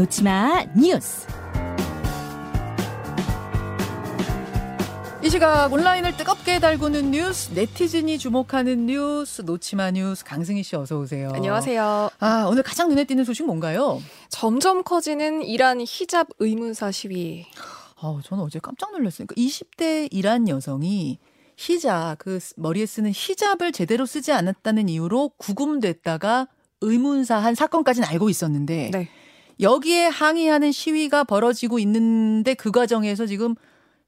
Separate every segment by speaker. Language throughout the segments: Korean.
Speaker 1: 놓치마 뉴스.
Speaker 2: 이 시각 온라인을 뜨겁게 달구는 뉴스, 네티즌이 주목하는 뉴스, 놓치마 뉴스 강승희 씨 어서 오세요.
Speaker 3: 안녕하세요.
Speaker 2: 아, 오늘 가장 눈에 띄는 소식 뭔가요?
Speaker 3: 점점 커지는 이란 히잡 의문사 시위.
Speaker 2: 아, 저는 어제 깜짝 놀랐어요. 그러니까 20대 이란 여성이 히잡, 그 머리에 쓰는 히잡을 제대로 쓰지 않았다는 이유로 구금됐다가 의문사 한 사건까지는 알고 있었는데
Speaker 3: 네.
Speaker 2: 여기에 항의하는 시위가 벌어지고 있는데 그 과정에서 지금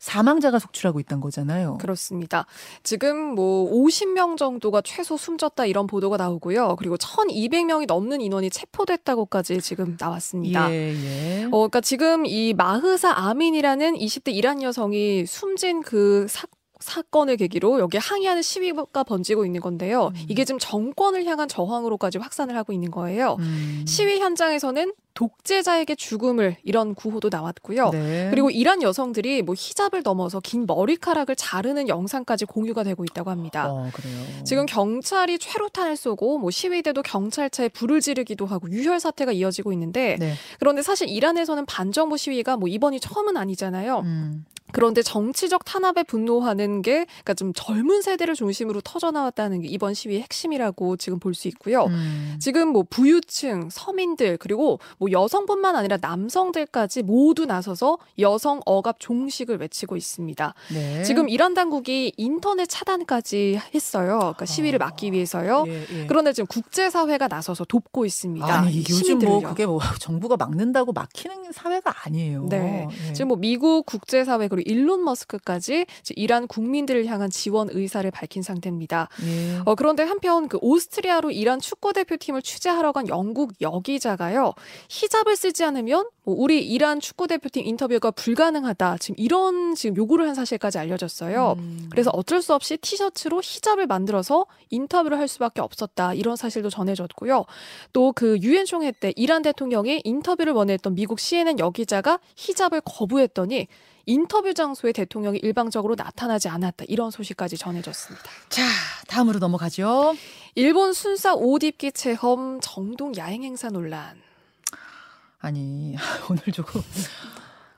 Speaker 2: 사망자가 속출하고 있다는 거잖아요.
Speaker 3: 그렇습니다. 지금 뭐 50명 정도가 최소 숨졌다 이런 보도가 나오고요. 그리고 1,200명이 넘는 인원이 체포됐다고까지 지금 나왔습니다.
Speaker 2: 예, 예.
Speaker 3: 어, 그러니까 지금 이 마흐사 아민이라는 20대 이란 여성이 숨진 그 사, 사건을 계기로 여기에 항의하는 시위가 번지고 있는 건데요.
Speaker 2: 음.
Speaker 3: 이게 지금 정권을 향한 저항으로까지 확산을 하고 있는 거예요.
Speaker 2: 음.
Speaker 3: 시위 현장에서는 독재자에게 죽음을 이런 구호도 나왔고요.
Speaker 2: 네.
Speaker 3: 그리고 이란 여성들이 뭐 히잡을 넘어서 긴 머리카락을 자르는 영상까지 공유가 되고 있다고 합니다.
Speaker 2: 어.
Speaker 3: 지금 경찰이 최루탄을 쏘고 뭐 시위대도 경찰차에 불을 지르기도 하고 유혈 사태가 이어지고 있는데
Speaker 2: 네.
Speaker 3: 그런데 사실 이란에서는 반정부 시위가 뭐 이번이 처음은 아니잖아요.
Speaker 2: 음.
Speaker 3: 그런데 정치적 탄압에 분노하는 게 그러니까 좀 젊은 세대를 중심으로 터져 나왔다는 게 이번 시위의 핵심이라고 지금 볼 수 있고요.
Speaker 2: 음.
Speaker 3: 지금 뭐 부유층, 서민들 그리고 뭐 여성뿐만 아니라 남성들까지 모두 나서서 여성 억압 종식을 외치고 있습니다.
Speaker 2: 네.
Speaker 3: 지금 이란 당국이 인터넷 차단까지 했어요. 그러니까 시위를
Speaker 2: 아.
Speaker 3: 막기 위해서요.
Speaker 2: 예, 예.
Speaker 3: 그런데 지금 국제 사회가 나서서 돕고 있습니다.
Speaker 2: 아니,
Speaker 3: 이
Speaker 2: 요즘. 뭐 그게 뭐 정부가 막는다고 막히는 사회가 아니에요.
Speaker 3: 네.
Speaker 2: 예.
Speaker 3: 지금 뭐 미국 국제 사회 그리고 일론 머스크까지 이란 국민들을 향한 지원 의사를 밝힌 상태입니다.
Speaker 2: 예.
Speaker 3: 어, 그런데 한편 그 오스트리아로 이란 축구 대표팀을 취재하러 간 영국 여기자가요. 히잡을 쓰지 않으면 뭐 우리 이란 축구 대표팀 인터뷰가 불가능하다. 지금 이런 지금 요구를 한 사실까지 알려졌어요.
Speaker 2: 음.
Speaker 3: 그래서 어쩔 수 없이 티셔츠로 히잡을 만들어서 인터뷰를 할 수밖에 없었다. 이런 사실도 전해졌고요. 또 그 유엔 총회 때 이란 대통령이 인터뷰를 원했던 미국 CNN 여기자가 히잡을 거부했더니 인터뷰 장소에 대통령이 일방적으로 나타나지 않았다. 이런 소식까지 전해졌습니다.
Speaker 2: 자, 다음으로 넘어가죠.
Speaker 3: 일본 순사 옷 입기 체험 정동 야행 행사 논란.
Speaker 2: 아니, 오늘 조금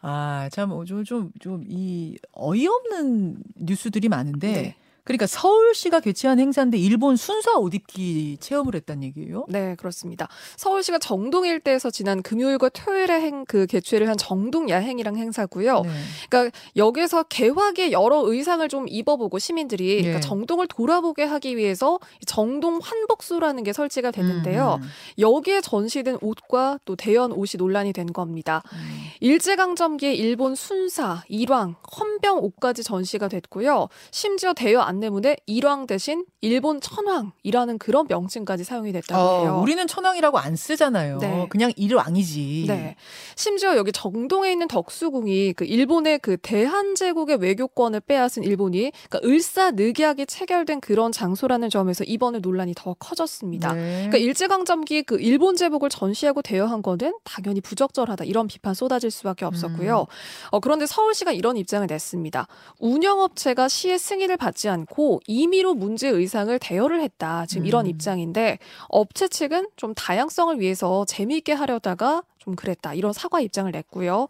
Speaker 2: 아, 참 좀좀이 어이없는 뉴스들이 많은데
Speaker 3: 네.
Speaker 2: 그러니까 서울시가 개최한 행사인데 일본 순사 옷 입기 체험을 했단 얘기예요?
Speaker 3: 네, 그렇습니다. 서울시가 정동 일대에서 지난 금요일과 토요일에 행, 그 개최를 한 정동 야행이랑 행사고요.
Speaker 2: 네.
Speaker 3: 그러니까 여기서 개화기의 여러 의상을 좀 입어보고 시민들이 그러니까
Speaker 2: 예.
Speaker 3: 정동을 돌아보게 하기 위해서 정동 환복소라는 게 설치가 됐는데요.
Speaker 2: 음,
Speaker 3: 여기에 전시된 옷과 또 대연 옷이 논란이 된 겁니다.
Speaker 2: 음.
Speaker 3: 일제강점기에 일본 순사, 일왕, 헌병 옷까지 전시가 됐고요. 심지어 대여 안 내문에 일왕 대신 일본 천황이라는 그런 명칭까지 사용이 됐다고 해요.
Speaker 2: 어, 우리는 천왕이라고 안 쓰잖아요.
Speaker 3: 네.
Speaker 2: 그냥 일왕이지.
Speaker 3: 네. 심지어 여기 정동에 있는 덕수궁이 그 일본의 그 대한제국의 외교권을 빼앗은 일본이 그러니까 을사늑약이 체결된 그런 장소라는 점에서 이번에 논란이 더 커졌습니다.
Speaker 2: 네.
Speaker 3: 그러니까 일제강점기 그 일본 제복을 전시하고 대여한 거는 당연히 부적절하다 이런 비판 쏟아질 수밖에 없었고요.
Speaker 2: 음.
Speaker 3: 어, 그런데 서울시가 이런 입장을 냈습니다. 운영업체가 시의 승인을 받지 않고 임의로 문제 의상을 대여를 했다. 지금 이런
Speaker 2: 음.
Speaker 3: 입장인데 업체 측은 좀 다양성을 위해서 재미있게 하려다가 좀 그랬다. 이런 사과 입장을 냈고요.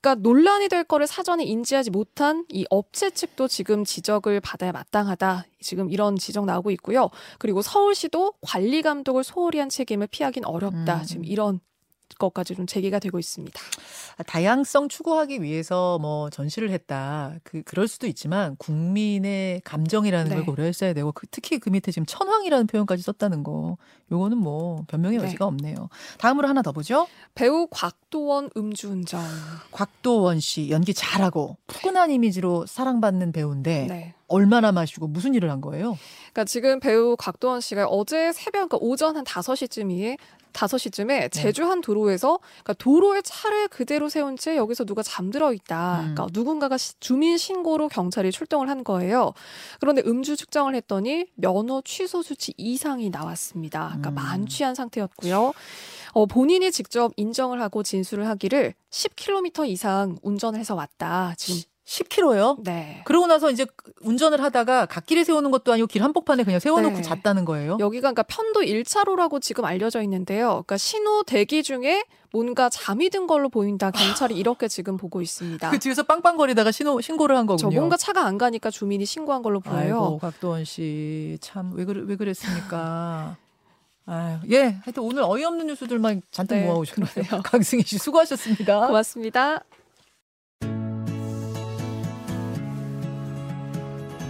Speaker 3: 그러니까 논란이 될 거를 사전에 인지하지 못한 이 업체 측도 지금 지적을 받아야 마땅하다. 지금 이런 지적 나오고 있고요. 그리고 서울시도 관리 감독을 소홀히 한 책임을 피하긴 어렵다.
Speaker 2: 음.
Speaker 3: 지금 이런 것까지 좀 제기가 되고 있습니다.
Speaker 2: 아, 다양성 추구하기 위해서 뭐 전시를 했다. 그 그럴 수도 있지만 국민의 감정이라는
Speaker 3: 네.
Speaker 2: 걸 고려했어야 되고 그, 특히 그 밑에 지금 천황이라는 표현까지 썼다는 거. 요거는 뭐 변명의
Speaker 3: 네.
Speaker 2: 여지가 없네요. 다음으로 하나 더 보죠.
Speaker 3: 배우 곽도원 음주운전.
Speaker 2: 곽도원 씨 연기 잘하고 푸근한 이미지로 사랑받는 배우인데
Speaker 3: 네.
Speaker 2: 얼마나 마시고 무슨 일을 한 거예요?
Speaker 3: 그러니까 지금 배우 곽도원 씨가 어제 새벽, 그러니까 오전 한 5시쯤에 다섯 시쯤에 제주 한 도로에서 그러니까 도로에 차를 그대로 세운 채 여기서 누가 잠들어 있다.
Speaker 2: 음.
Speaker 3: 그러니까 누군가가 시- 주민 신고로 경찰이 출동을 한 거예요. 그런데 음주 측정을 했더니 면허 취소 수치 이상이 나왔습니다. 그러니까
Speaker 2: 음.
Speaker 3: 만취한 상태였고요. 어, 본인이 직접 인정을 하고 진술을 하기를 10km 이상 운전해서 왔다. 지금
Speaker 2: 10km요?
Speaker 3: 네.
Speaker 2: 그러고 나서 이제 운전을 하다가 갓길에 세우는 것도 아니고 길 한복판에 그냥 세워놓고
Speaker 3: 네.
Speaker 2: 잤다는 거예요.
Speaker 3: 여기가 그러니까 편도 1차로라고 지금 알려져 있는데요. 그러니까 신호 대기 중에 뭔가 잠이 든 걸로 보인다. 경찰이 이렇게 지금 보고 있습니다.
Speaker 2: 그 뒤에서 빵빵거리다가 신호 신고를
Speaker 3: 한저
Speaker 2: 거군요.
Speaker 3: 뭔가 차가 안 가니까 주민이 신고한 걸로 보여요.
Speaker 2: 아이고 박도원 씨 참 왜 그래 왜 그랬습니까? 아유 예 하여튼 오늘 어이없는 뉴스들만 잔뜩
Speaker 3: 네, 모아오셨네요.
Speaker 2: 강승희 씨 수고하셨습니다.
Speaker 3: 고맙습니다.